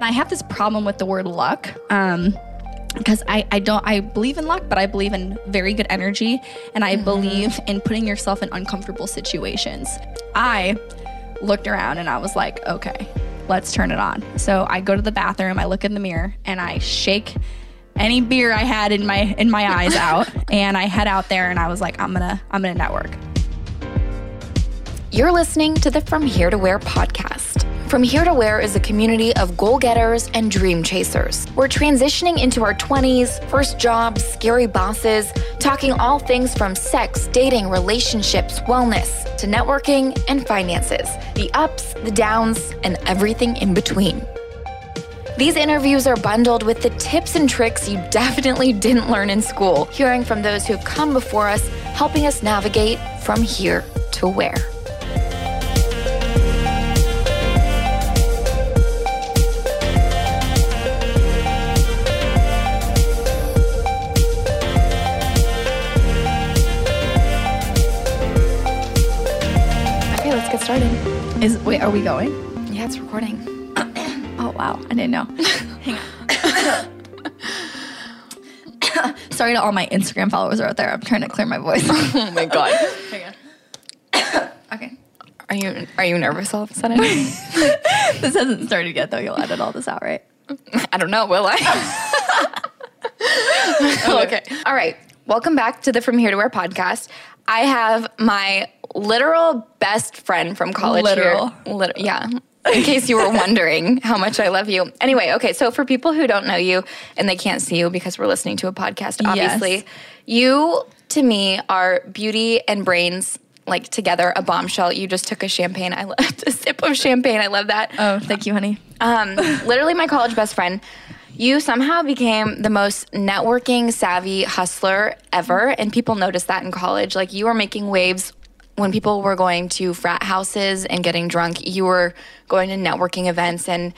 I have this problem with the word luck. Um, because I, I don't I believe in luck, but I believe in very good energy and I believe in putting yourself in uncomfortable situations. I looked around and I was like, okay, let's turn it on. So I go to the bathroom, I look in the mirror, and I shake any beer I had in my in my eyes out, and I head out there and I was like, I'm gonna I'm gonna network. You're listening to the From Here to Where podcast. From Here to Where is a community of goal getters and dream chasers. We're transitioning into our 20s, first jobs, scary bosses, talking all things from sex, dating, relationships, wellness, to networking and finances, the ups, the downs, and everything in between. These interviews are bundled with the tips and tricks you definitely didn't learn in school, hearing from those who've come before us, helping us navigate from here to where. Okay, started. Is wait, are we going? Yeah, it's recording. Oh wow, I didn't know. Hang on. Sorry to all my Instagram followers out there. I'm trying to clear my voice. Oh my god. Hang on. okay. Are you are you nervous all of a sudden? This hasn't started yet though. You'll edit all this out, right? I don't know, will I? okay. All right. Welcome back to the From Here to Where podcast. I have my literal best friend from college Literal. Lit- yeah. In case you were wondering how much I love you. Anyway, okay, so for people who don't know you and they can't see you because we're listening to a podcast, obviously, Yes. you to me are beauty and brains like together, a bombshell. You just took a champagne. I love a sip of champagne. I love that. Oh, thank you, honey. Um, literally my college best friend. You somehow became the most networking savvy hustler ever, and people noticed that in college. Like you were making waves when people were going to frat houses and getting drunk. You were going to networking events, and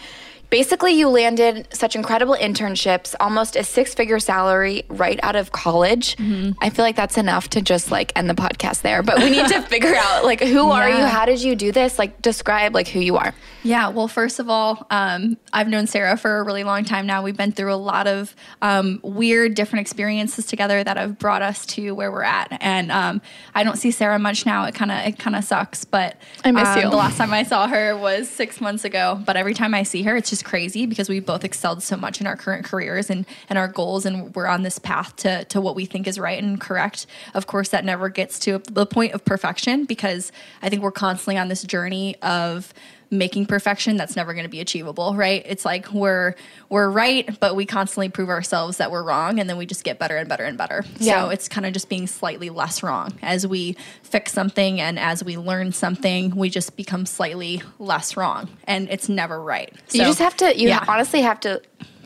basically you landed such incredible internships, almost a six-figure salary right out of college. I feel like that's enough to just like end the podcast there. But we need to figure out like who are you? How did you do this? Like describe like who you are. Yeah, well, first of all, um, I've known Sarah for a really long time now. We've been through a lot of um, weird, different experiences together that have brought us to where we're at. And um, I don't see Sarah much now. It kind of it kind of sucks. But I miss um, you. The last time I saw her was six months ago. But every time I see her, it's just crazy because we both excelled so much in our current careers and and our goals, and we're on this path to to what we think is right and correct. Of course, that never gets to the point of perfection because I think we're constantly on this journey of making perfection that's never going to be achievable right it's like we're we're right but we constantly prove ourselves that we're wrong and then we just get better and better and better Yeah. so it's kind of just being slightly less wrong as we fix something and as we learn something we just become slightly less wrong and it's never right so, you just have to you yeah. honestly have to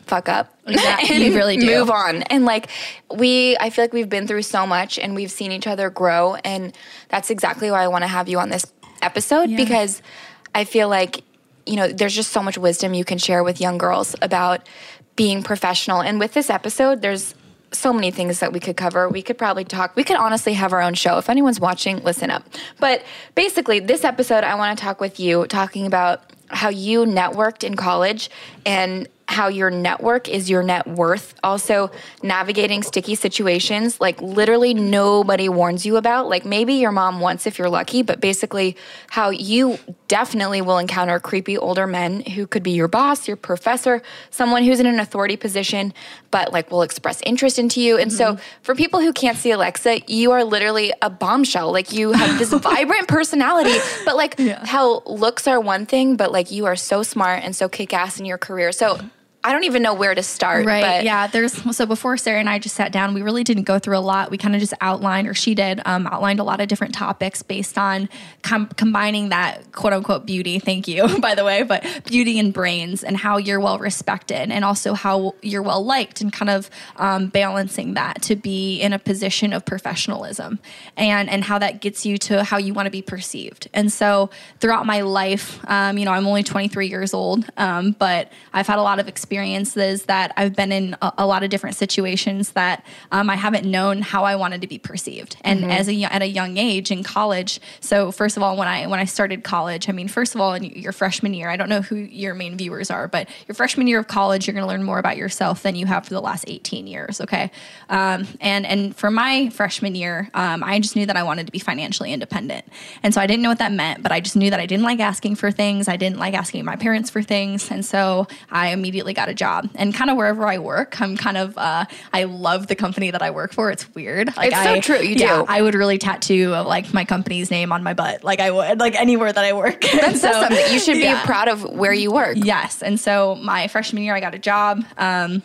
fuck up Exactly. and You really do. move on and like we i feel like we've been through so much and we've seen each other grow and that's exactly why i want to have you on this episode Yeah. because i feel like you know there's just so much wisdom you can share with young girls about being professional and with this episode there's so many things that we could cover. We could probably talk. We could honestly have our own show. If anyone's watching, listen up. But basically, this episode, I want to talk with you, talking about how you networked in college and how your network is your net worth. Also, navigating sticky situations like literally nobody warns you about. Like maybe your mom once if you're lucky, but basically, how you definitely will encounter creepy older men who could be your boss, your professor, someone who's in an authority position, but like will express interest into you. And so, mm-hmm. for people who can't see Alexa, you are literally a bombshell. Like you have this vibrant personality, but like how looks are one thing, but like you are so smart and so kick ass in your career. So, I don't even know where to start. Right. But yeah. There's so before Sarah and I just sat down, we really didn't go through a lot. We kind of just outlined, or she did, um, outlined a lot of different topics based on com- combining that quote unquote beauty. Thank you, by the way, but beauty and brains and how you're well respected and also how you're well liked and kind of um, balancing that to be in a position of professionalism and and how that gets you to how you want to be perceived. And so throughout my life, um, you know, I'm only 23 years old, um, but I've had a lot of experience experiences that I've been in a, a lot of different situations that um, I haven't known how I wanted to be perceived. And Mm-hmm. as a at a young age in college, so first of all, when I when I started college, I mean, first of all, in your freshman year, I don't know who your main viewers are, but your freshman year of college, you're going to learn more about yourself than you have for the last 18 years. Okay, um, and and for my freshman year, um, I just knew that I wanted to be financially independent, and so I didn't know what that meant, but I just knew that I didn't like asking for things. I didn't like asking my parents for things, and so I immediately got a job. And kind of wherever I work, I'm kind of uh, I love the company that I work for. It's weird. Like It's so true, you yeah, do. I would really tattoo uh, like my company's name on my butt, like I would like anywhere that I work. That's So, awesome. You should be yeah. proud of where you work. Yes. And so my freshman year, I got a job. Um,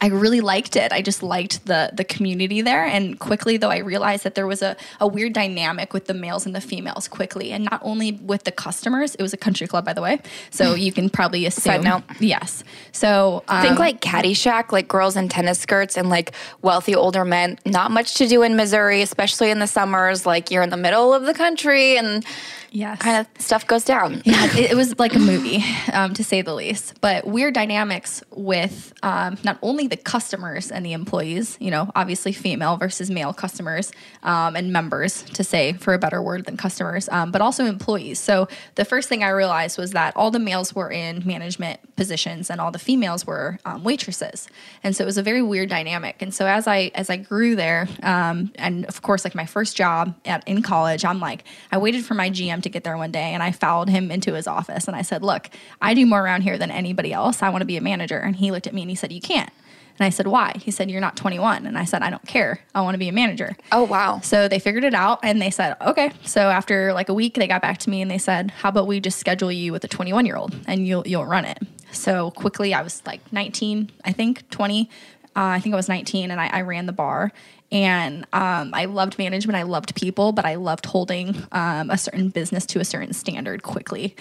I really liked it. I just liked the the community there. And quickly, though, I realized that there was a, a weird dynamic with the males and the females quickly. And not only with the customers, it was a country club, by the way. So you can probably assume. note. Yes. So um, Think like Caddyshack, like girls in tennis skirts and like wealthy older men. Not much to do in Missouri, especially in the summers. Like you're in the middle of the country and yes. kind of stuff goes down. yeah, it, it was like a movie, um, to say the least. But weird dynamics with um, not only the customers and the employees, you know, obviously female versus male customers um, and members, to say for a better word than customers, um, but also employees. So the first thing I realized was that all the males were in management positions and all the females were um, waitresses, and so it was a very weird dynamic. And so as I as I grew there, um, and of course, like my first job at in college, I'm like, I waited for my GM to get there one day, and I followed him into his office, and I said, "Look, I do more around here than anybody else. I want to be a manager." And he looked at me and he said, "You can't." And I said, "Why?" He said, "You're not 21." And I said, "I don't care. I want to be a manager." Oh, wow. So they figured it out and they said, okay. So after like a week, they got back to me and they said, how about we just schedule you with a 21 year old and you'll, you'll run it. So quickly, I was like 19, I think 20. Uh, I think I was 19 and I, I ran the bar. And um, I loved management. I loved people, but I loved holding um, a certain business to a certain standard quickly.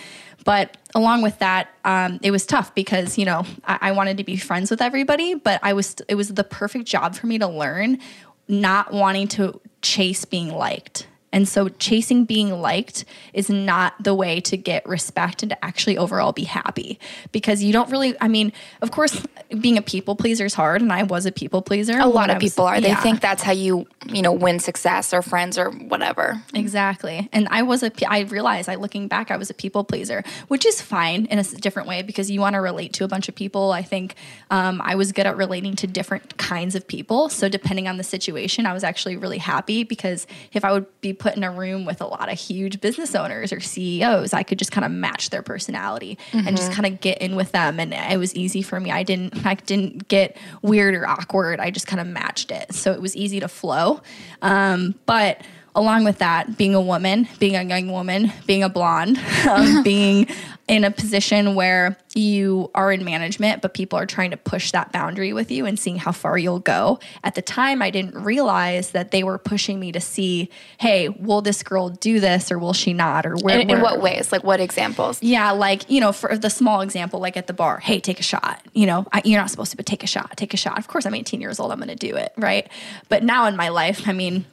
But along with that, um, it was tough because you know I, I wanted to be friends with everybody, but I was it was the perfect job for me to learn not wanting to chase being liked. And so chasing being liked is not the way to get respect and to actually overall be happy because you don't really I mean, of course being a people pleaser is hard and I was a people pleaser. A lot of people are. They think that's how you, you know, win success or friends or whatever. Exactly. And I was a, I realized, I looking back, I was a people pleaser, which is fine in a different way because you want to relate to a bunch of people. I think um, I was good at relating to different kinds of people. So depending on the situation, I was actually really happy because if I would be put in a room with a lot of huge business owners or CEOs, I could just kind of match their personality and just kind of get in with them. And it was easy for me. I didn't, I didn't get weird or awkward. I just kind of matched it. So it was easy to flow. Um, but along with that, being a woman, being a young woman, being a blonde, um, being in a position where you are in management, but people are trying to push that boundary with you and seeing how far you'll go. At the time, I didn't realize that they were pushing me to see, hey, will this girl do this or will she not? Or where? In, in what ways? Like what examples? yeah, like, you know, for the small example, like at the bar, hey, take a shot. You know, I, you're not supposed to, but take a shot, take a shot. Of course, I'm 18 years old, I'm going to do it, right? But now in my life, I mean,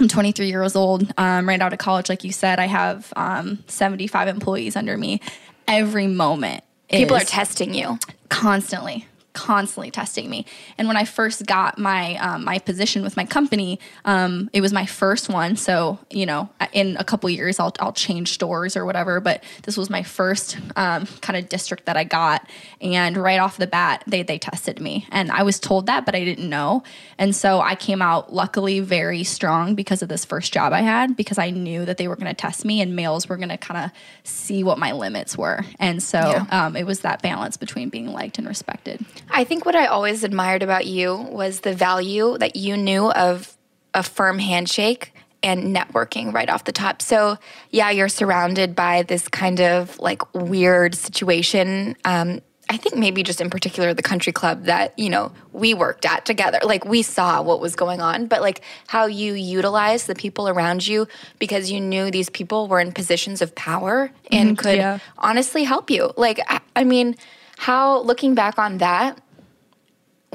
I'm 23 years old, um, right out of college. Like you said, I have um, 75 employees under me. Every moment, People are testing you. constantly constantly testing me. And when i first got my um, my position with my company um, it was my first one. So you know in a couple years I'll, I'll change stores or whatever but this was my first um, kind of district that i got. And right off the bat they, they tested me. And i was told that but i didn't know. And so i came out luckily very strong because of this first job i had because i knew that they were going to test me and males were going to kind of see what my limits were. And so Yeah. um, it was that balance between being liked and respected I think what I always admired about you was the value that you knew of a firm handshake and networking right off the top. So, yeah, you're surrounded by this kind of like weird situation. Um, I think maybe just in particular the country club that, you know, we worked at together. Like we saw what was going on, but like how you utilize the people around you because you knew these people were in positions of power and could yeah. honestly help you. Like, I, I mean, how looking back on that,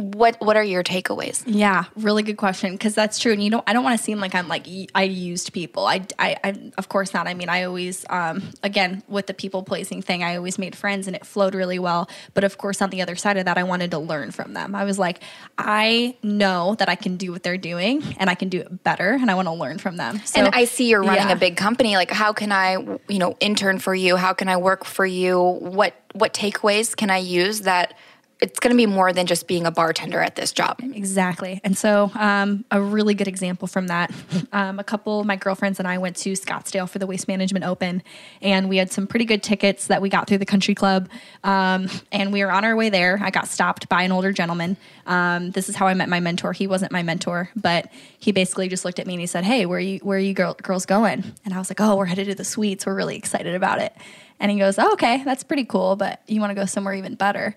what what are your takeaways? Yeah, really good question because that's true. And you don't, I don't want to seem like I'm like I used people. I, I, I, of course not. I mean, I always, um, again, with the people placing thing, I always made friends and it flowed really well. But of course, on the other side of that, I wanted to learn from them. I was like, I know that I can do what they're doing and I can do it better, and I want to learn from them. So, and I see you're running yeah. a big company. Like, how can I, you know, intern for you? How can I work for you? What what takeaways can I use that? It's going to be more than just being a bartender at this job. Exactly. And so, um, a really good example from that um, a couple of my girlfriends and I went to Scottsdale for the Waste Management Open, and we had some pretty good tickets that we got through the country club. Um, and we were on our way there. I got stopped by an older gentleman. Um, this is how I met my mentor. He wasn't my mentor, but he basically just looked at me and he said, Hey, where are you, where are you girl- girls going? And I was like, Oh, we're headed to the suites. We're really excited about it. And he goes, oh, Okay, that's pretty cool, but you want to go somewhere even better.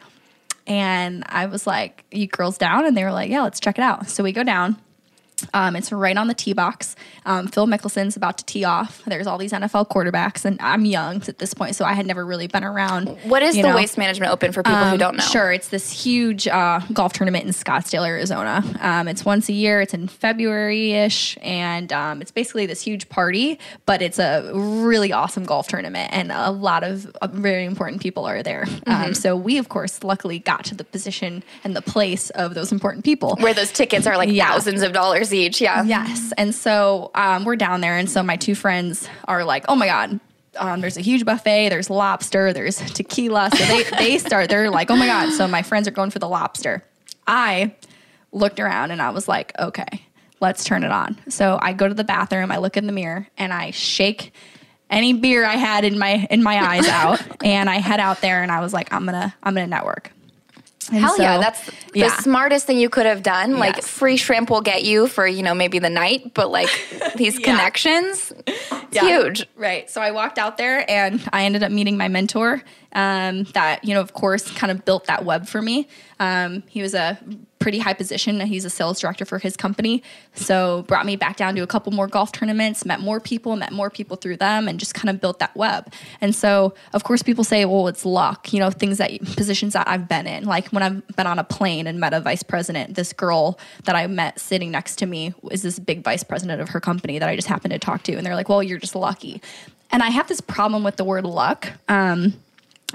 And I was like, You girls down? And they were like, Yeah, let's check it out. So we go down. Um, it's right on the tee box. Um, Phil Mickelson's about to tee off. There's all these NFL quarterbacks, and I'm young at this point, so I had never really been around. What is the know. Waste Management Open for people um, who don't know? Sure, it's this huge uh, golf tournament in Scottsdale, Arizona. Um, it's once a year. It's in February ish, and um, it's basically this huge party. But it's a really awesome golf tournament, and a lot of uh, very important people are there. Um, mm-hmm. so we, of course, luckily got to the position and the place of those important people, where those tickets are like yeah. thousands of dollars each. Yeah. Yes. And so um, we're down there. And so my two friends are like, oh my God, um, there's a huge buffet. There's lobster. There's tequila. So they, they start, they're like, oh my God. So my friends are going for the lobster. I looked around and I was like, okay, let's turn it on. So I go to the bathroom. I look in the mirror and I shake any beer I had in my in my eyes out and I head out there and I was like I'm going to I'm going to network. And Hell so, yeah, that's yeah. the smartest thing you could have done. Yes. Like free shrimp will get you for, you know, maybe the night, but like these yeah. connections, yeah. huge. Right. So I walked out there and I ended up meeting my mentor um, that, you know, of course, kind of built that web for me. Um, he was a pretty high position. He's a sales director for his company. So brought me back down to a couple more golf tournaments, met more people, met more people through them, and just kind of built that web. And so, of course, people say, well, it's luck, you know, things that positions that I've been in. Like when I've been on a plane and met a vice president, this girl that I met sitting next to me is this big vice president of her company that I just happened to talk to. And they're like, well, you're just lucky. And I have this problem with the word luck. Um,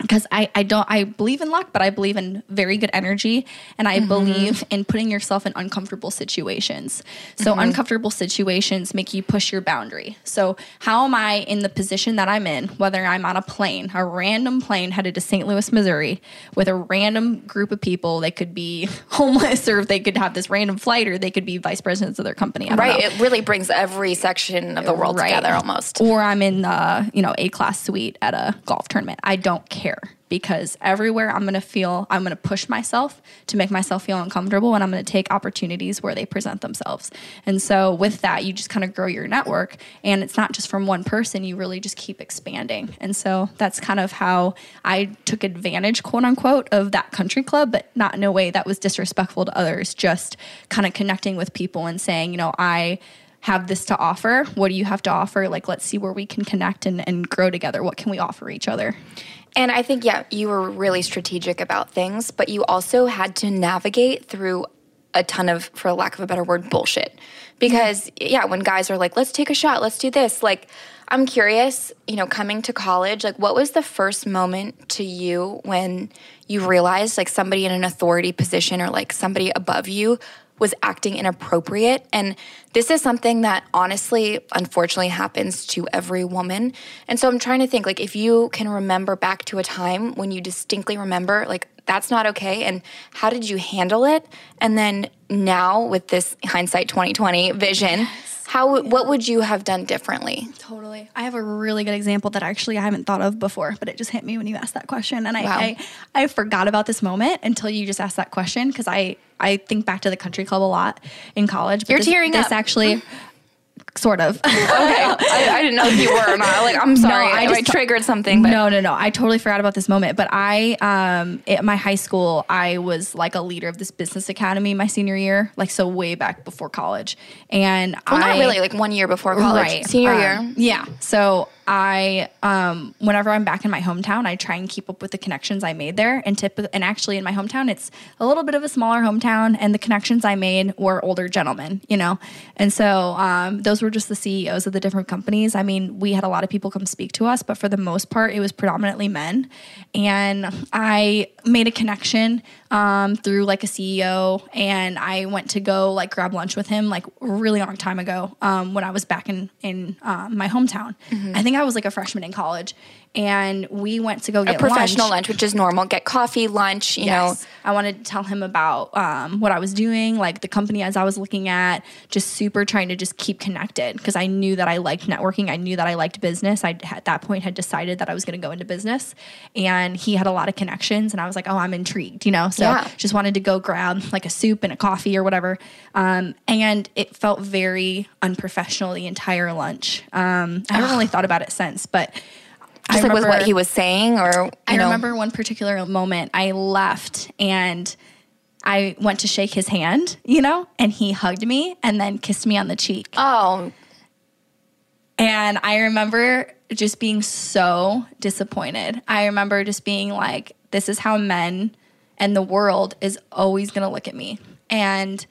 because I, I don't I believe in luck, but I believe in very good energy and I mm-hmm. believe in putting yourself in uncomfortable situations. So mm-hmm. uncomfortable situations make you push your boundary. So how am I in the position that I'm in, whether I'm on a plane, a random plane headed to St. Louis, Missouri, with a random group of people, they could be homeless or if they could have this random flight or they could be vice presidents of their company. right. Know. It really brings every section of the world right. together almost. Or I'm in the, you know, A class suite at a golf tournament. I don't care care because everywhere I'm going to feel, I'm going to push myself to make myself feel uncomfortable and I'm going to take opportunities where they present themselves. And so with that, you just kind of grow your network and it's not just from one person, you really just keep expanding. And so that's kind of how I took advantage, quote unquote, of that country club, but not in a way that was disrespectful to others, just kind of connecting with people and saying, you know, I have this to offer. What do you have to offer? Like, let's see where we can connect and, and grow together. What can we offer each other? And I think, yeah, you were really strategic about things, but you also had to navigate through a ton of, for lack of a better word, bullshit. Because, yeah, when guys are like, let's take a shot, let's do this, like, I'm curious, you know, coming to college, like, what was the first moment to you when you realized, like, somebody in an authority position or like somebody above you was acting inappropriate. And this is something that honestly, unfortunately, happens to every woman. And so I'm trying to think like if you can remember back to a time when you distinctly remember, like, that's not okay. And how did you handle it? And then now with this hindsight 2020 vision, yes how what would you have done differently? Totally. I have a really good example that actually I haven't thought of before, but it just hit me when you asked that question, and I wow. I, I forgot about this moment until you just asked that question because I I think back to the country club a lot in college. But You're this, tearing this up. actually sort of. Okay, I, I didn't know if you were or not. Like, I'm sorry, I I, just- I triggered something. But No, no, no. I totally forgot about this moment. But I, um, at my high school, I was like a leader of this business academy my senior year, like so way back before college. And well, I, not really. Like one year before college, senior um, year. Yeah. So I, um, whenever I'm back in my hometown, I try and keep up with the connections I made there. And tip, and actually in my hometown, it's a little bit of a smaller hometown, and the connections I made were older gentlemen, you know. And so um, those were just the CEOs of the different companies. I mean, we had a lot of people come speak to us, but for the most part, it was predominantly men. And I made a connection um, through like a CEO, and I went to go like grab lunch with him like a really long time ago um, when I was back in in um, my hometown. I think I was like a freshman in college, and we went to go get a Professional lunch. lunch. which is normal. Get coffee, lunch. You Yes. know, I wanted to tell him about um, what I was doing, like the company as I was looking at, just super trying to just keep connected because I knew that I liked networking. I knew that I liked business. I at that point had decided that I was going to go into business, and he had a lot of connections, and I was like, oh, I'm intrigued, you know. So Yeah. just wanted to go grab like a soup and a coffee or whatever, um, and it felt very unprofessional the entire lunch. Um, I haven't really thought about it since, but. Just I like with what remember- he was saying, or you I know, remember one particular moment I left and I went to shake his hand, you know, and he hugged me and then kissed me on the cheek. Oh, And I remember just being so disappointed. I remember just being like, this is how men and the world is always going to look at me. And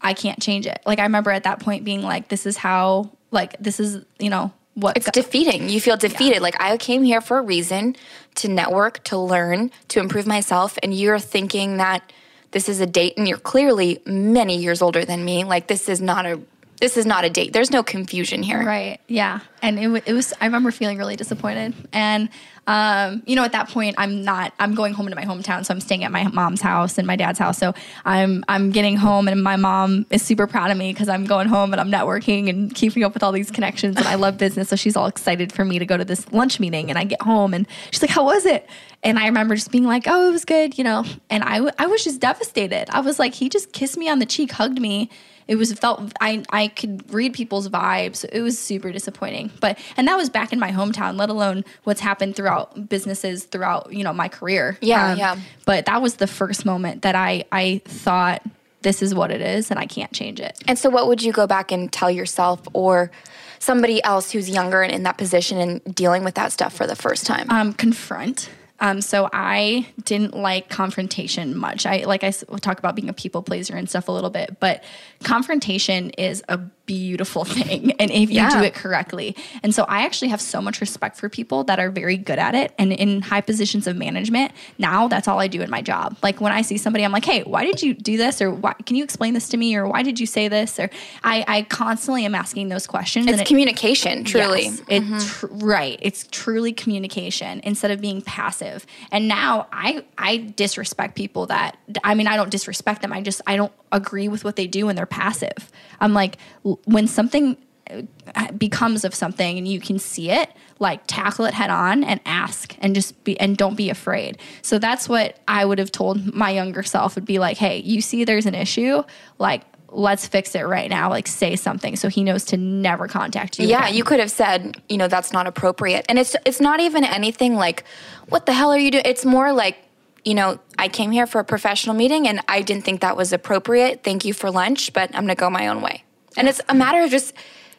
I can't change it. Like, I remember at that point being like, this is how, like, this is, you know, what it's defeating. You feel defeated. Like I came here for a reason to network, to learn, to improve myself, and you're thinking that this is a date, and you're clearly many years older than me. Like this is not a this is not a date. There's no confusion here. Right. Yeah. And it, it was, I remember feeling really disappointed. And, um, you know, at that point, I'm not, I'm going home to my hometown. So I'm staying at my mom's house and my dad's house. So I'm, I'm getting home and my mom is super proud of me because I'm going home and I'm networking and keeping up with all these connections. And I love business. So she's all excited for me to go to this lunch meeting. And I get home and she's like, how was it? And I remember just being like, oh, it was good, you know? And I, I was just devastated. I was like, he just kissed me on the cheek, hugged me it was felt I I could read people's vibes. It was super disappointing. But and that was back in my hometown, let alone what's happened throughout businesses throughout, you know, my career. Um, Yeah, yeah. But that was the first moment that I I thought this is what it is and I can't change it. And so, what would you go back and tell yourself or somebody else who's younger and in that position and dealing with that stuff for the first time? um, confront. Um, so I didn't like confrontation much. I like I talk about being a people pleaser and stuff a little bit, but confrontation is a beautiful thing, and if you Yeah. do it correctly. And so I actually have so much respect for people that are very good at it, and in high positions of management. Now that's all I do in my job. Like when I see somebody, I'm like, hey, why did you do this, or why, can you explain this to me, or why did you say this, or I, I constantly am asking those questions. it's and it- communication, truly. Yes, it mm-hmm. tr- right. It's truly communication instead of being passive. And now I I disrespect people that I mean I don't disrespect them. I just I don't agree with what they do and they're passive. I'm like when something uh, becomes of something and you can see it like tackle it head on and ask and just be and don't be afraid so that's what i would have told my younger self would be like hey you see there's an issue like let's fix it right now like say something so he knows to never contact you Yeah, again. you could have said, you know, that's not appropriate. And it's it's not even anything like, what the hell are you doing? It's more like, you know, I came here for a professional meeting and I didn't think that was appropriate. Thank you for lunch, but I'm gonna go my own way. And it's a matter of just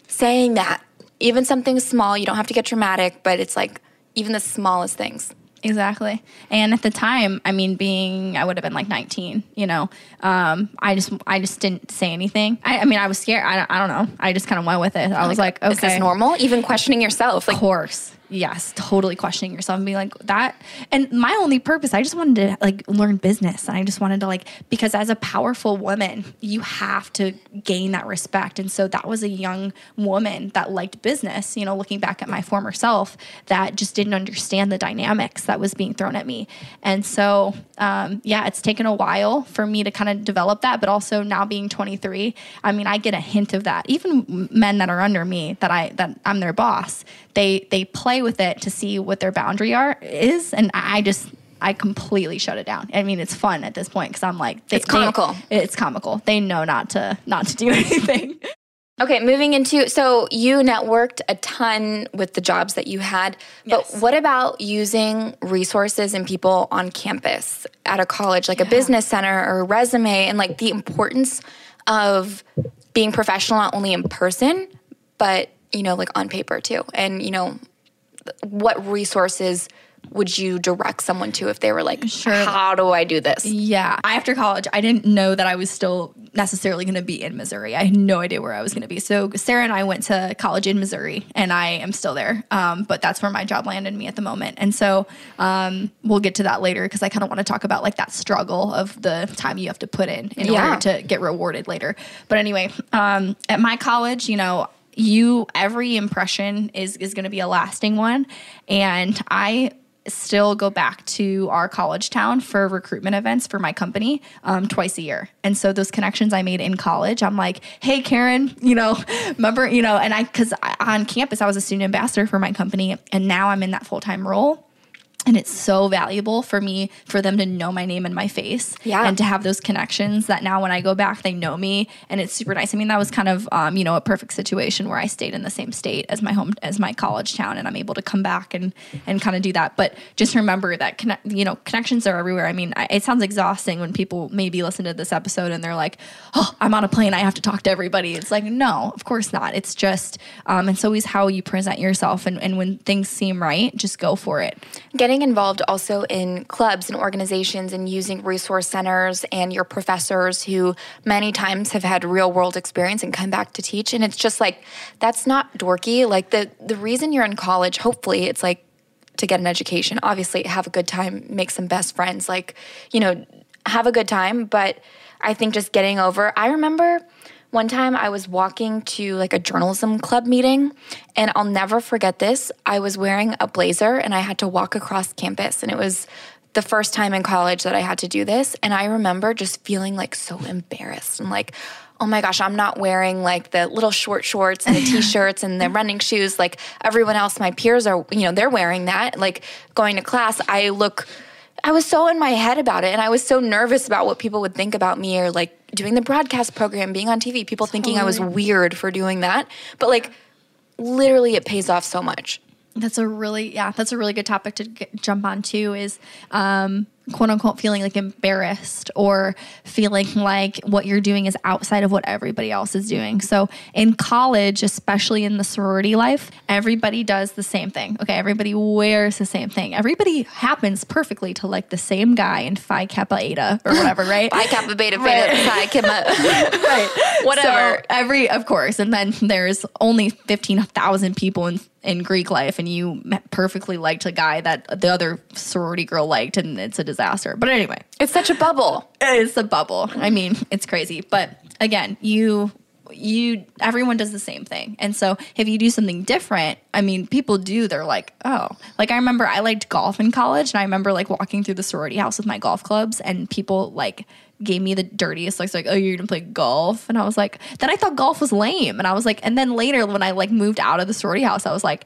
saying that. Even something small, you don't have to get dramatic, but it's like even the smallest things. Exactly. And at the time, I mean, being, I would have been like 19, you know, um, I just, I just didn't say anything. I, I mean, I was scared. I, I don't know. I just kind of went with it. I was like, okay. Is this normal? Even questioning yourself. Like Of course. Yes, totally questioning yourself and being like that. And my only purpose, I just wanted to like learn business. And I just wanted to like, because as a powerful woman, you have to gain that respect. And so that was a young woman that liked business, you know, looking back at my former self that just didn't understand the dynamics that was being thrown at me. And so, um, yeah, it's taken a while for me to kind of develop that, but also now being 23, I mean, I get a hint of that. Even men that are under me that I, that I'm their boss, they they play with it to see what their boundary are is and i just i completely shut it down i mean it's fun at this point because i'm like they, It's comical. they, it's comical they know not to not to do anything Okay, moving into so you networked a ton with the jobs that you had, but Yes. what about using resources and people on campus at a college, like a business center or a resume, and like the importance of being professional not only in person, but you know, like on paper too, and you know, what resources would you direct someone to if they were like, Sure. how do I do this? Yeah. After college, I didn't know that I was still necessarily going to be in Missouri. I had no idea where I was going to be. So Sarah and I went to college in Missouri, and I am still there. Um, but that's where my job landed me at the moment. And so um, we'll get to that later because I kind of want to talk about like that struggle of the time you have to put in in Yeah. order to get rewarded later. But anyway, um, at my college, you know, you every impression is is going to be a lasting one, and I still go back to our college town for recruitment events for my company um, twice a year. And so those connections I made in college, I'm like, hey, Karen, you know, remember, you know, and I, cause on campus, I was a student ambassador for my company and now I'm in that full time role. And it's so valuable for me for them to know my name and my face Yeah. and to have those connections that now when I go back, they know me and it's super nice. I mean, that was kind of, um, you know, a perfect situation where I stayed in the same state as my home, as my college town and I'm able to come back and, and kind of do that. But just remember that, connect, you know, connections are everywhere. I mean, I, it sounds exhausting when people maybe listen to this episode and they're like, oh, I'm on a plane. I have to talk to everybody. It's like, no, of course not. It's just, um, it's always how you present yourself. And, and when things seem right, just go for it. Getting involved also in clubs and organizations and using resource centers and your professors who many times have had real world experience and come back to teach. And it's just like that's not dorky. Like the the reason you're in college hopefully it's like to get an education. Obviously have a good time make some best friends like you know have a good time. But i think just getting over i remember one time I was walking to like a journalism club meeting, and I'll never forget this. I was wearing a blazer and I had to walk across campus, and it was the first time in college that I had to do this. And I remember just feeling like so embarrassed and like, oh my gosh, I'm not wearing like the little short shorts and the t shirts and the running shoes like everyone else, my peers are, you know, they're wearing that. Like going to class, I look I was so in my head about it and I was so nervous about what people would think about me or like doing the broadcast program, being on TV, people thinking I was weird for doing that. But like literally it pays off so much. That's a really yeah. That's a really good topic to get, jump on too. Is um, quote unquote feeling like embarrassed or feeling like what you're doing is outside of what everybody else is doing. So in college, especially in the sorority life, everybody does the same thing. Okay, everybody wears the same thing. Everybody happens perfectly to like the same guy in Phi Kappa Eta or whatever, right? Phi Kappa Beta Beta Psi Gamma. right. Whatever. So every, of course, and then there's only fifteen thousand people in in Greek life, and you perfectly liked a guy that the other sorority girl liked, and it's a disaster. But anyway, It's such a bubble. it's a bubble. I mean, it's crazy. But again, you you everyone does the same thing. And so if you do something different, I mean, people do, they're like, oh. Like I remember I liked golf in college and I remember like walking through the sorority house with my golf clubs and people like gave me the dirtiest looks like, oh, you're gonna play golf. And I was like, then I thought golf was lame. And I was like, and then later when I like moved out of the sorority house, I was like,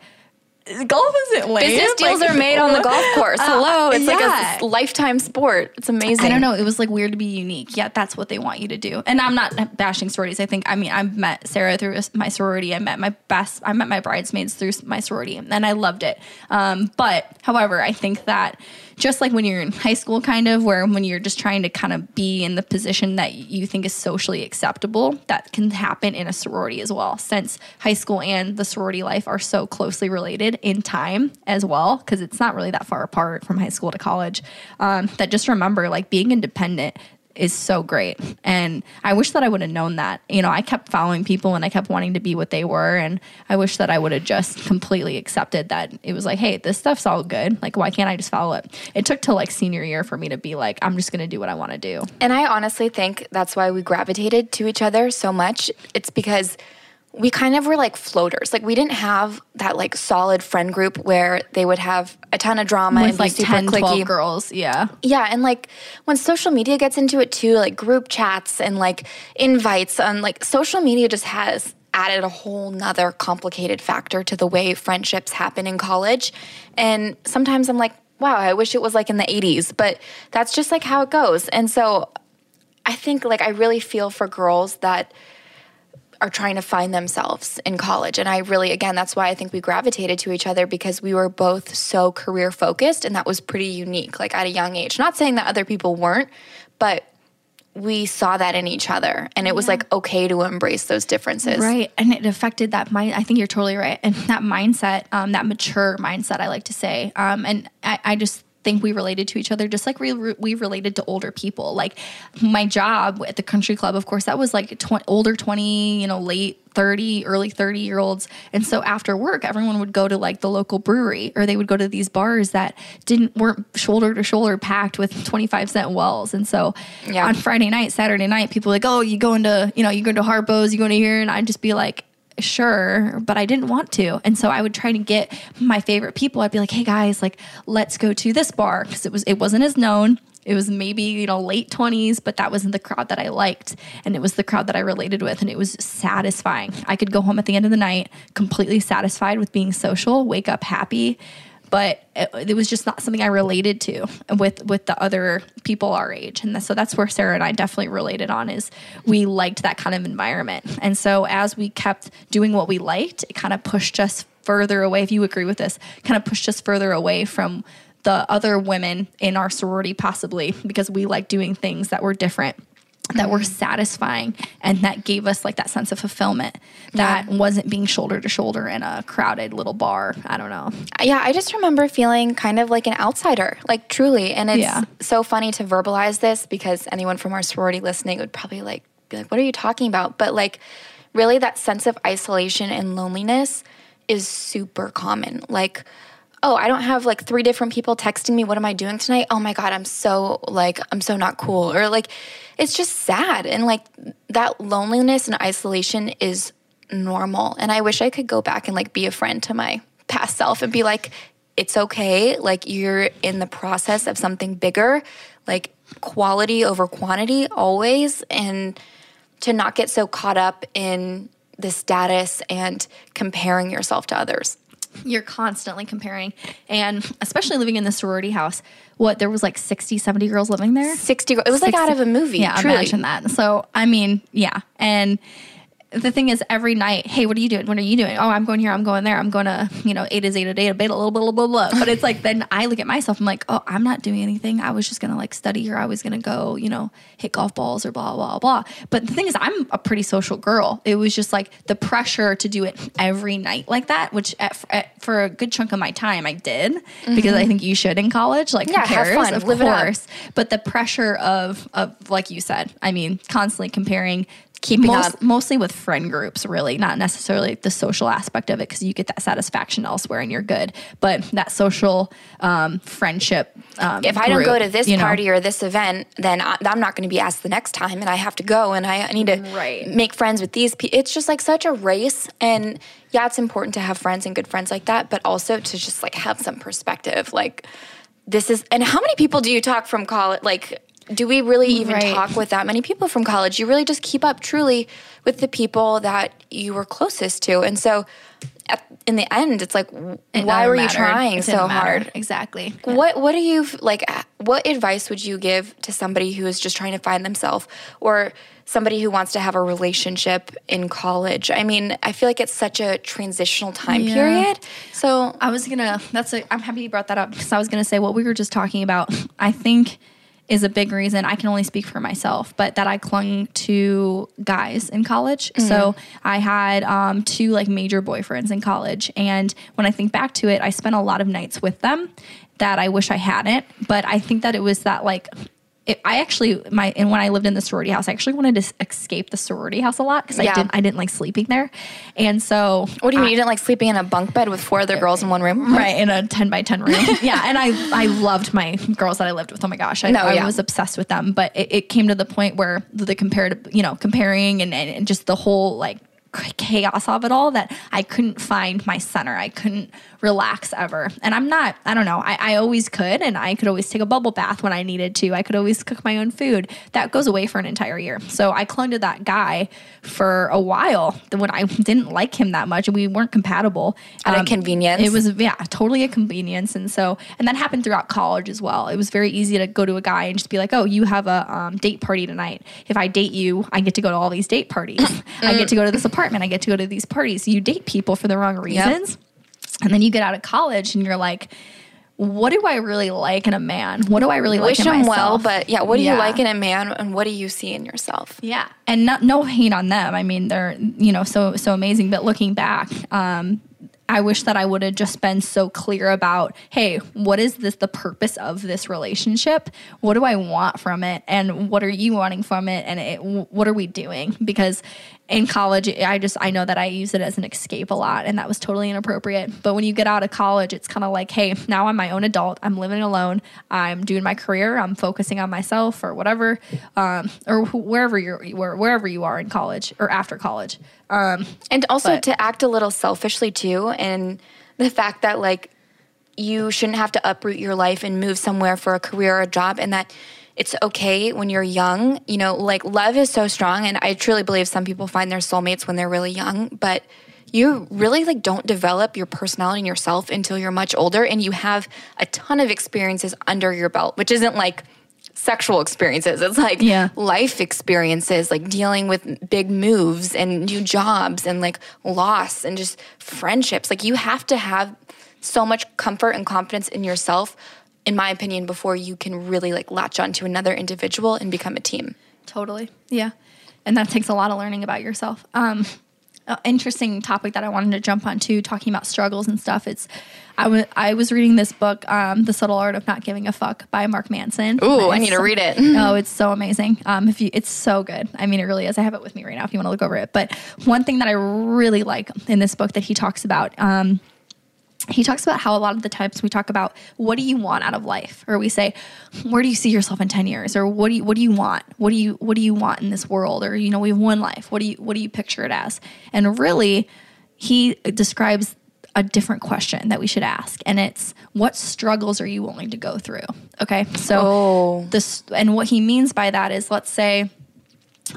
golf isn't lame. Business deals Like, are made on the golf course. Uh, Hello. It's like yeah. a lifetime sport. It's amazing. I don't know. It was like weird to be unique. Yet that's what they want you to do. And I'm not bashing sororities. I think I mean I met Sarah through my sorority. I met my best. I met my bridesmaids through my sorority, and I loved it. Um, but however, I think that just like when you're in high school, kind of where when you're just trying to kind of be in the position that you think is socially acceptable, that can happen in a sorority as well. Since high school and the sorority life are so closely related in time as well, because it's not really that far apart from high school to college. Um, that just remember, like being independent is so great. And I wish that I would have known that. You know, I kept following people and I kept wanting to be what they were. And I wish that I would have just completely accepted that it was like, hey, this stuff's all good. Like, why can't I just follow it? It took till like senior year for me to be like, I'm just going to do what I want to do. And I honestly think that's why we gravitated to each other so much. It's because we kind of were like floaters. Like we didn't have that like solid friend group where they would have a ton of drama and With be like super 10, 12 clicky. girls. Yeah. Yeah, and like when social media gets into it too, like group chats and like invites and like social media just has added a whole nother complicated factor to the way friendships happen in college. And sometimes I'm like, wow, I wish it was like in the 80s, but that's just like how it goes. And so I think like I really feel for girls that are trying to find themselves in college. And I really, again, that's why I think we gravitated to each other because we were both so career focused and that was pretty unique, like at a young age. Not saying that other people weren't, but we saw that in each other and it was like okay to embrace those differences. Right. And it affected that mind. I think you're totally right. And that mindset, um, that mature mindset, I like to say. Um, and I, I just, think we related to each other just like we, we related to older people. Like my job at the country club of course that was like tw- older 20 you know late 30 early 30 year olds and so after work everyone would go to like the local brewery or they would go to these bars that didn't weren't shoulder to shoulder packed with 25 cent wells. And so Yeah. on friday night saturday night people were like oh you going to you know you go to harpo's you going to here? And i'd just be like sure, but I didn't want to. And so I would try to get my favorite people. I'd be like, hey guys, like let's go to this bar because it was it wasn't as known. It was maybe, you know, late 20s, but that wasn't the crowd that I liked. And it was the crowd that I related with. And it was satisfying. I could go home at the end of the night completely satisfied with being social, wake up happy. But it, it was just not something I related to with with the other people our age, and so that's where Sarah and I definitely related on is we liked that kind of environment, and so as we kept doing what we liked, it kind of pushed us further away. If you agree with this, kind of pushed us further away from the other women in our sorority, possibly because we like doing things that were different that were mm. satisfying and that gave us like that sense of fulfillment that wasn't being shoulder to shoulder in a crowded little bar. I don't know. Yeah, I just remember feeling kind of like an outsider, like truly. And it's Yeah. so funny to verbalize this because anyone from our sorority listening would probably like be like, "What are you talking about?" But like, really, that sense of isolation and loneliness is super common. Like, oh, I don't have like three different people texting me, "What am I doing tonight?" Oh my god, I'm so like I'm so not cool, or like, it's just sad and like that loneliness and isolation is normal. And I wish I could go back and like be a friend to my past self and be like, it's okay. Like you're in the process of something bigger, like quality over quantity always. And to not get so caught up in the status and comparing yourself to others. You're constantly comparing and especially living in the sorority house what there was like 60 70 girls living there 60, it was like out of a movie. yeah truly. imagine that so i mean yeah and the thing is every night hey what are you doing? What are you doing? Oh i'm going here i'm going there i'm going to you know ate is ate a to z to data beta blah blah blah blah. But it's like then i look at myself i'm like oh i'm not doing anything. I was just gonna like study or i was gonna go you know hit golf balls or blah blah blah but the thing is i'm a pretty social girl. It was just like the pressure to do it every night like that which at, at, for a good chunk of my time i did because i think you should in college. Like Mm-hmm. Yeah, who have fun, of live it up. course. But the pressure of of like you said i mean constantly comparing Keeping most, up. mostly with friend groups really not necessarily the social aspect of it because you get that satisfaction elsewhere and you're good but that social um, friendship um, if I don't go to this you know. party or this event, then I, I'm not going to be asked the next time, and I have to go, and I, I need to Right. make friends with these people. It's just like such a race, and yeah, it's important to have friends and good friends like that, but also to just like have some perspective. Like this is, and how many people do you talk from college? Like, do we really even Right. talk with that many people from college? You really just keep up truly with the people that you were closest to, and so. At, in the end, it's like, It why were you trying so matter. hard? exactly What what do you like what advice would you give to somebody who is just trying to find themselves or somebody who wants to have a relationship in college? I mean, I feel like it's such a transitional time Yeah. period. So I was gonna. That's a. I'm happy you brought that up because I was gonna say what we were just talking about. I think is a big reason. I can only speak for myself, but that I clung to guys in college. So I had um, two like major boyfriends in college, and when I think back to it, I spent a lot of nights with them that I wish I hadn't. But I think that it was that like. It, I actually my and when I lived in the sorority house, I actually wanted to escape the sorority house a lot because I didn't I didn't like sleeping there, and so what do you mean? You didn't like sleeping in a bunk bed with four other girls in one room? right in a 10 by 10 room. Yeah and i i loved my girls that i lived with. Oh my gosh i, No, I yeah. was obsessed with them. But it, it came to the point where the comparative you know comparing and, and just the whole like chaos of it all that I couldn't find my center. I couldn't relax ever. And I'm not, I don't know, I, I always could. And I could always take a bubble bath when I needed to. I could always cook my own food. That goes away for an entire year. So I clung to that guy for a while when I didn't like him that much and we weren't compatible. Out of convenience. It was, yeah, totally a convenience. And so, and that happened throughout college as well. It was very easy to go to a guy and just be like, oh, you have a um, date party tonight. If I date you, I get to go to all these date parties. I get to go to this apartment. I get to go to these parties. You date people for the wrong reasons. And then you get out of college and you're like, what do I really like in a man? What do I really Wish like in myself? well, but yeah, what do you like in a man and what do you see in yourself? Yeah, and not, no hate on them. I mean, they're you know so so amazing. But looking back, um, I wish that I would have just been so clear about, hey, what is this? The purpose of this relationship? What do I want from it? And what are you wanting from it? And it, what are we doing? Because in college, I just I know that I use it as an escape a lot, and that was totally inappropriate. But when you get out of college, it's kind of like, hey, now I'm my own adult. I'm living alone. I'm doing my career. I'm focusing on myself or whatever, um, or wh- wherever you're where, wherever you are in college or after college. Um, And also But- to act a little selfishly too, and the fact that like you shouldn't have to uproot your life and move somewhere for a career or a job, and that it's okay when you're young. You know, like love is so strong, and I truly believe some people find their soulmates when they're really young, but you really like don't develop your personality and yourself until you're much older and you have a ton of experiences under your belt, which isn't like sexual experiences. It's like Yeah. life experiences, like dealing with big moves and new jobs and like loss and just friendships. Like you have to have so much comfort and confidence in yourself, in my opinion, before you can really like latch onto another individual and become a team. Totally. Yeah. And that takes a lot of learning about yourself. Um, interesting topic that I wanted to jump on too, talking about struggles and stuff. It's I wa- I was reading this book, um, The Subtle Art of Not Giving a Fuck by Mark Manson. Ooh, I need to read it. Oh, it's so amazing. Um, if you, it's so good. I mean, it really is. I have it with me right now. If you want to look over it, but one thing that I really like in this book that he talks about, um, he talks about how a lot of the times we talk about what do you want out of life? Or we say where do you see yourself in 10 years? Or what do you what do you want? What do you what do you want in this world? Or you know we have one life. What do you what do you picture it as? And really he describes a different question that we should ask and it's what struggles are you willing to go through? Okay? So Oh. this and what he means by that is let's say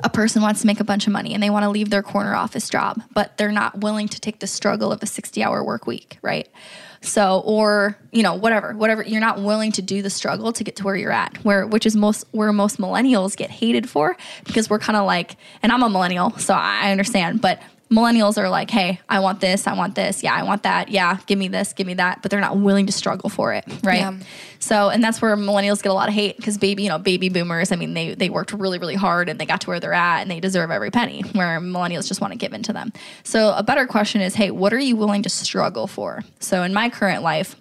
a person wants to make a bunch of money and they want to leave their corner office job, but they're not willing to take the struggle of a 60 hour work week, right? So, or, you know, whatever, whatever, you're not willing to do the struggle to get to where you're at, where, which is most, where most millennials get hated for because we're kind of like, and I'm a millennial, so I understand, but millennials are like, hey, I want this, I want this, yeah, I want that, yeah, give me this, give me that, but they're not willing to struggle for it, right? Yeah. So, and that's where millennials get a lot of hate because baby, you know, baby boomers, I mean, they, they worked really, really hard and they got to where they're at and they deserve every penny, where millennials just want to give in to them. So, a better question is, hey, what are you willing to struggle for? So, in my current life,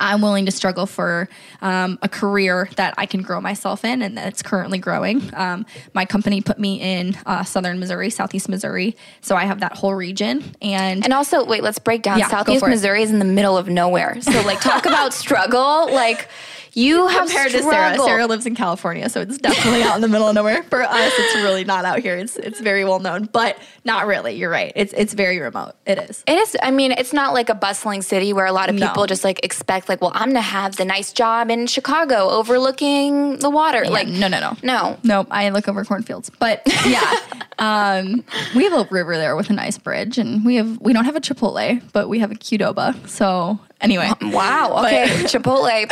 I'm willing to struggle for um, a career that I can grow myself in and that's currently growing. Um, my company put me in uh, southern Missouri, southeast Missouri. So I have that whole region. And, And also, wait, let's break down. Yeah, Southeast. Missouri is in the middle of nowhere. So, like, talk about struggle. Like, you have compared to Sarah. Sarah lives in California, so it's definitely out in the middle of nowhere. For us, it's really not out here. It's it's very well known, but not really. You're right. It's it's very remote. It is. It is. I mean, it's not like a bustling city where a lot of No. people just like expect, like, well, I'm gonna have the nice job in Chicago overlooking the water. like, no, no, no. no. Nope, I look over cornfields. But yeah, um, we have a river there with a nice bridge, and we have we don't have a Chipotle, but we have a Qdoba. So anyway, Wow. Okay. Chipotle,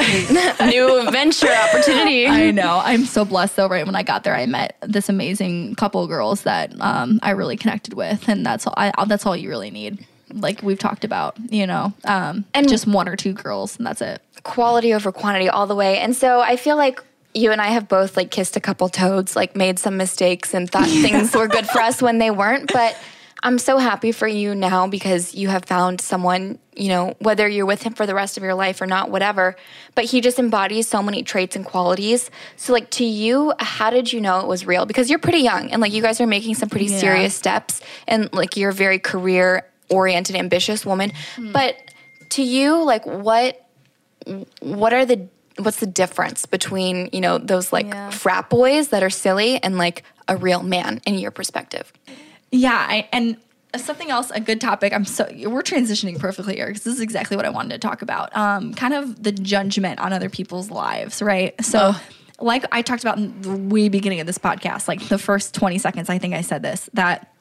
new venture opportunity. I know. I'm so blessed though. Right when I got there, I met this amazing couple of girls that um, I really connected with, and that's all. I, that's all you really need. Like we've talked about, you know, um, And- and just one or two girls, and that's it. quality over quantity all the way. And so I feel like you and I have both like kissed a couple toads, like made some mistakes and thought things were good for us when they weren't. But I'm so happy for you now because you have found someone, you know, whether you're with him for the rest of your life or not, whatever. But he just embodies so many traits and qualities. So, like, to you, how did you know it was real? Because you're pretty young and like you guys are making some pretty Yeah. serious steps and like you're a very career oriented, ambitious woman. Mm-hmm. But to you, like, what what are the what's the difference between you know those like Yeah. frat boys that are silly and like a real man in your perspective Yeah, I, and something else, a good topic. I'm so we're transitioning perfectly here because this is exactly what I wanted to talk about. Um, kind of the judgment on other people's lives, right? So. Like I talked about in the way beginning of this podcast, like the first 20 seconds, I think I said this that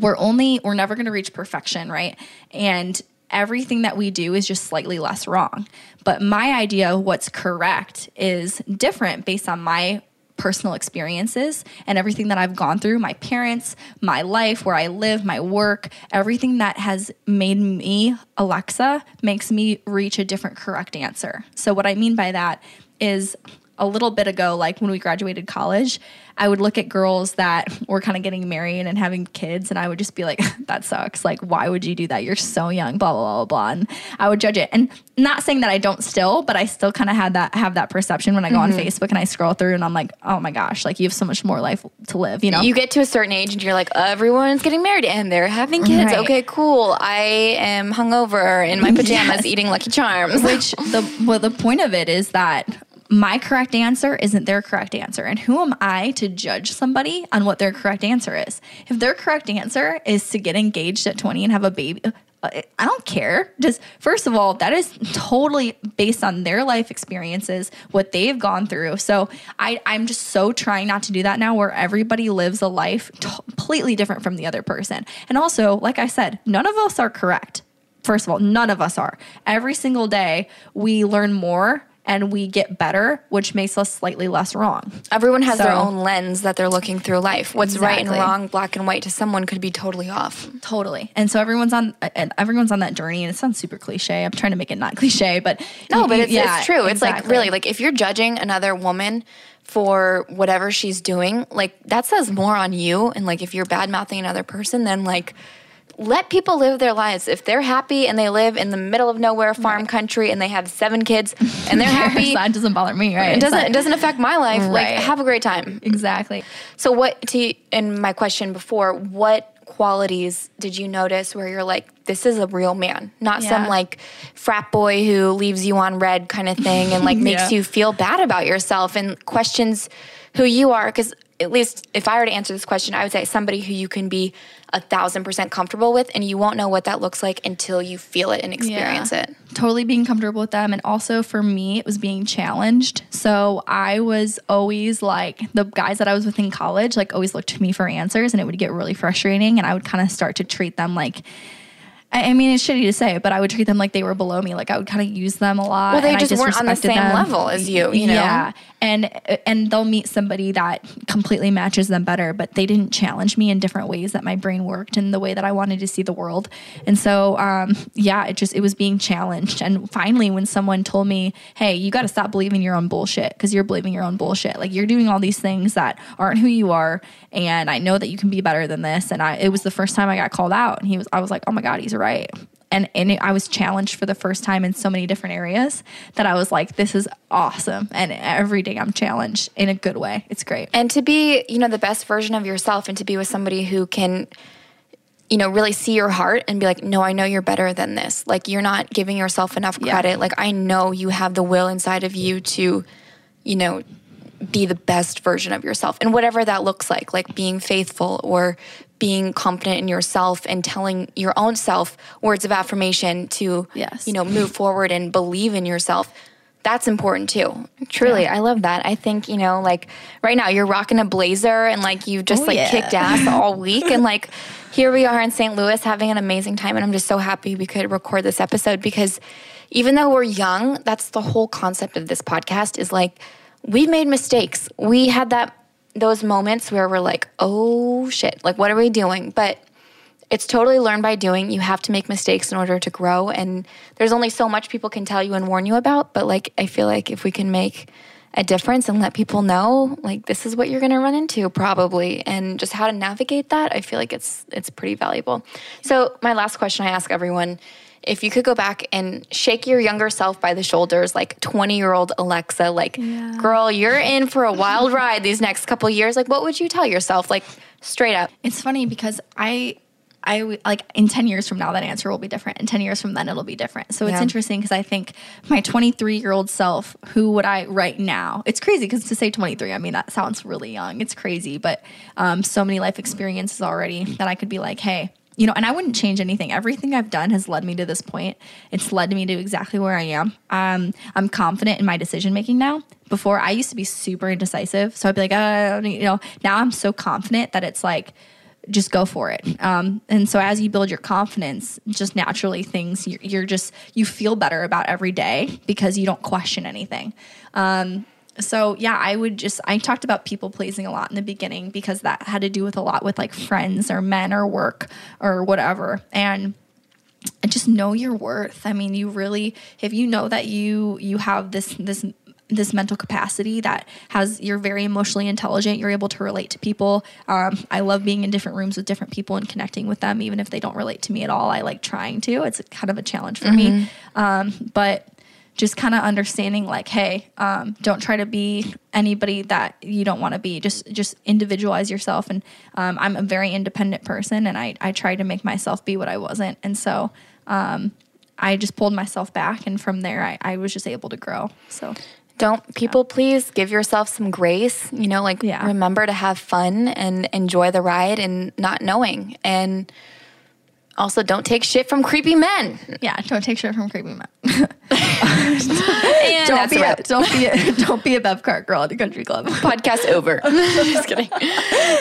we're only we're never going to reach perfection right and everything that we do is just slightly less wrong but my idea of what's correct is different based on my personal experiences and everything that I've gone through, my parents, my life, where I live, my work, everything that has made me Alexa makes me reach a different correct answer. So, what I mean by that is a little bit ago, like when we graduated college, I would look at girls that were kind of getting married and having kids, and I would just be like, that sucks. Like, why would you do that? You're so young, blah, blah, blah, blah. And I would judge it. And not saying that I don't still, but I still kind of had that, have that perception when I go on mm-hmm. Facebook and I scroll through and I'm like, oh my gosh, like you have so much more life to live, you know? You get to a certain age and you're like, everyone's getting married and they're having kids. Right. Okay, cool. I am hungover in my pajamas Yes. eating Lucky Charms. Which the well, the point of it is that my correct answer isn't their correct answer. And who am I to judge somebody on what their correct answer is? If their correct answer is to get engaged at 20 and have a baby, uh, I don't care. Just first of all, that is totally based on their life experiences, what they've gone through. So I, I'm just so trying not to do that now, where everybody lives a life t- completely different from the other person. And also, like I said, none of us are correct. First of all, none of us are. Every single day, we learn more and we get better, which makes us slightly less wrong. Everyone has their own lens that they're looking through life. What's right and wrong, black and white to someone could be totally off. Totally. And so everyone's on and everyone's on that journey and it sounds super cliche. I'm trying to make it not cliche, but No, you- but it's, yeah, it's true. It's like really like if you're judging another woman for whatever she's doing, like that says more on you. And like if you're bad mouthing another person, then like let people live their lives. If they're happy and they live in the middle of nowhere farm country and they have seven kids and they're happy, that doesn't bother me, right? it doesn't it doesn't affect my life. Like Right. have a great time. exactly. So what to and my question before, what qualities did you notice where you're like, this is a real man, not some like frat boy who leaves you on read kind of thing and like makes Yeah. you feel bad about yourself and questions who you are? Because at least if I were to answer this question, I would say somebody who you can be a thousand percent comfortable with, and you won't know what that looks like until you feel it and experience Yeah. it. Totally being comfortable with them. And also for me, it was being challenged. So I was always like, the guys that I was with in college, like, always looked to me for answers, and it would get really frustrating. And I would kind of start to treat them like, I I mean, it's shitty to say, but I would treat them like they were below me. Like I would kind of use them a lot. Well, they just weren't on the same them. level as you, you know? Yeah, and and they'll meet somebody that completely matches them better, but they didn't challenge me in different ways that my brain worked and the way that I wanted to see the world. And so, um, yeah, it just it was being challenged. And finally, when someone told me, "Hey, you got to stop believing your own bullshit because you're believing your own bullshit. Like you're doing all these things that aren't who you are." And I know that you can be better than this. And I, it was the first time I got called out, and he was, I was like, "Oh my god, he's right." and and it, I was challenged for the first time in so many different areas that I was like, this is awesome. And every day I'm challenged in a good way. It's great. and to be you know the best version of yourself and to be with somebody who can you know really see your heart and be like no i know you're better than this like you're not giving yourself enough Yeah. credit like i know you have the will inside of you to you know be the best version of yourself and whatever that looks like like being faithful or being confident in yourself and telling your own self words of affirmation to Yes. you know move forward and believe in yourself that's important too truly i love that i think you know like right now you're rocking a blazer and like you've just Oh, like yeah. kicked ass all week and like here we are in st louis having an amazing time and i'm just so happy we could record this episode because even though we're young that's the whole concept of this podcast is like we've made mistakes we had that those moments where we're like oh shit like what are we doing but it's totally learned by doing. You have to make mistakes in order to grow. And there's only so much people can tell you and warn you about. But like, I feel like if we can make a difference and let people know, like, this is what you're going to run into probably, and just how to navigate that, I feel like it's it's pretty valuable. So my last question I ask everyone. If you could go back and shake your younger self by the shoulders, like 20 year old Alexa, like, girl, you're in for a wild ride these next couple years, like, what would you tell yourself? Like, straight up. It's funny because I, I like in 10 years from now, that answer will be different. In 10 years from then, it'll be different. So it's Yeah. interesting because I think my 23 year old self, who would I right now? It's crazy because to say 23, I mean, that sounds really young. It's crazy, but um, so many life experiences already that I could be like, hey, you know, and I wouldn't change anything. Everything I've done has led me to this point. It's led me to exactly where I am. Um, I'm confident in my decision making now. Before, I used to be super indecisive. So I'd be like, uh, you know, now I'm so confident that it's like, just go for it. Um, and so as you build your confidence, just naturally things you're, you're, just you feel better about every day because you don't question anything. Um, so yeah, I would just I talked about people pleasing a lot in the beginning because that had to do with a lot with like friends or men or work or whatever. And just know your worth. I mean, you really if you know that you you have this this this mental capacity that has you're very emotionally intelligent you're able to relate to people um, i love being in different rooms with different people and connecting with them even if they don't relate to me at all i like trying to it's kind of a challenge for mm-hmm. me um, but just kind of understanding like hey um, don't try to be anybody that you don't want to be. Just just individualize yourself. And um, i'm a very independent person and i i try to make myself be what i wasn't. And so um, i just pulled myself back and from there I, I was just able to grow. So don't people yeah. please give yourself some grace you know like yeah. remember to have fun and enjoy the ride and not knowing. And also, don't take shit from creepy men. Yeah, don't take shit from creepy men. don't, be a, don't be a, don't be a Bev Cart girl at the country club. Podcast over. Just kidding.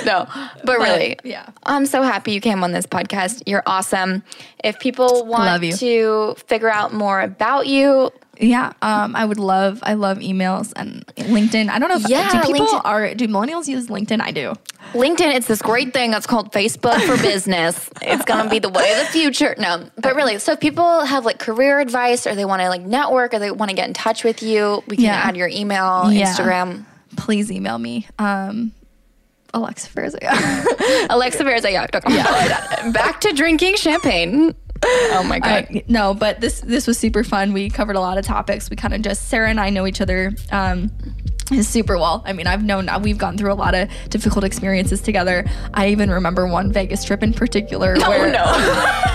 No, but, but, really, yeah. I'm so happy you came on this podcast. You're awesome. If people want to figure out more about you, yeah, um, I would love. I love emails and LinkedIn. I don't know if yeah, do people LinkedIn. are do millennials use LinkedIn? I do. LinkedIn, it's this great thing that's called Facebook for business. it's gonna be the way of the future. No, but really, so if people have like career advice or they want to like network or they want to get in touch with you, we can yeah. add your email, yeah. Instagram. Please email me. Um, Alexa Farris. Alexa Farris. Yeah. Back to drinking champagne oh my god. I, no, but this this was super fun. We covered a lot of topics. We kind of just Sarah and I know each other um, super well. I mean, I've known we've gone through a lot of difficult experiences together. I even remember one Vegas trip in particular. Oh where, no.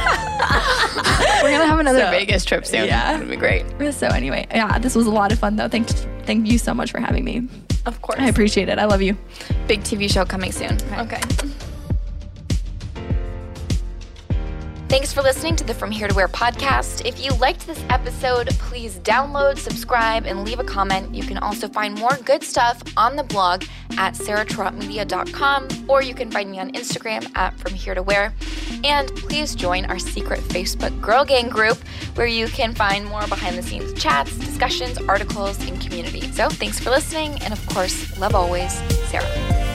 We're gonna have another so, Vegas trip soon. Yeah, it'd be great. So anyway, yeah, this was a lot of fun though. Thank thank you so much for having me. Of course, I appreciate it. I love you. Big TV show coming soon. okay. okay. Thanks for listening to the From Here to Where podcast. If you liked this episode, please download, subscribe, and leave a comment. You can also find more good stuff on the blog at sarahtrotmedia.com, or you can find me on Instagram at From Here to Where. And please join our secret Facebook Girl Gang group where you can find more behind the scenes chats, discussions, articles, and community. So thanks for listening, and of course, love always, Sarah.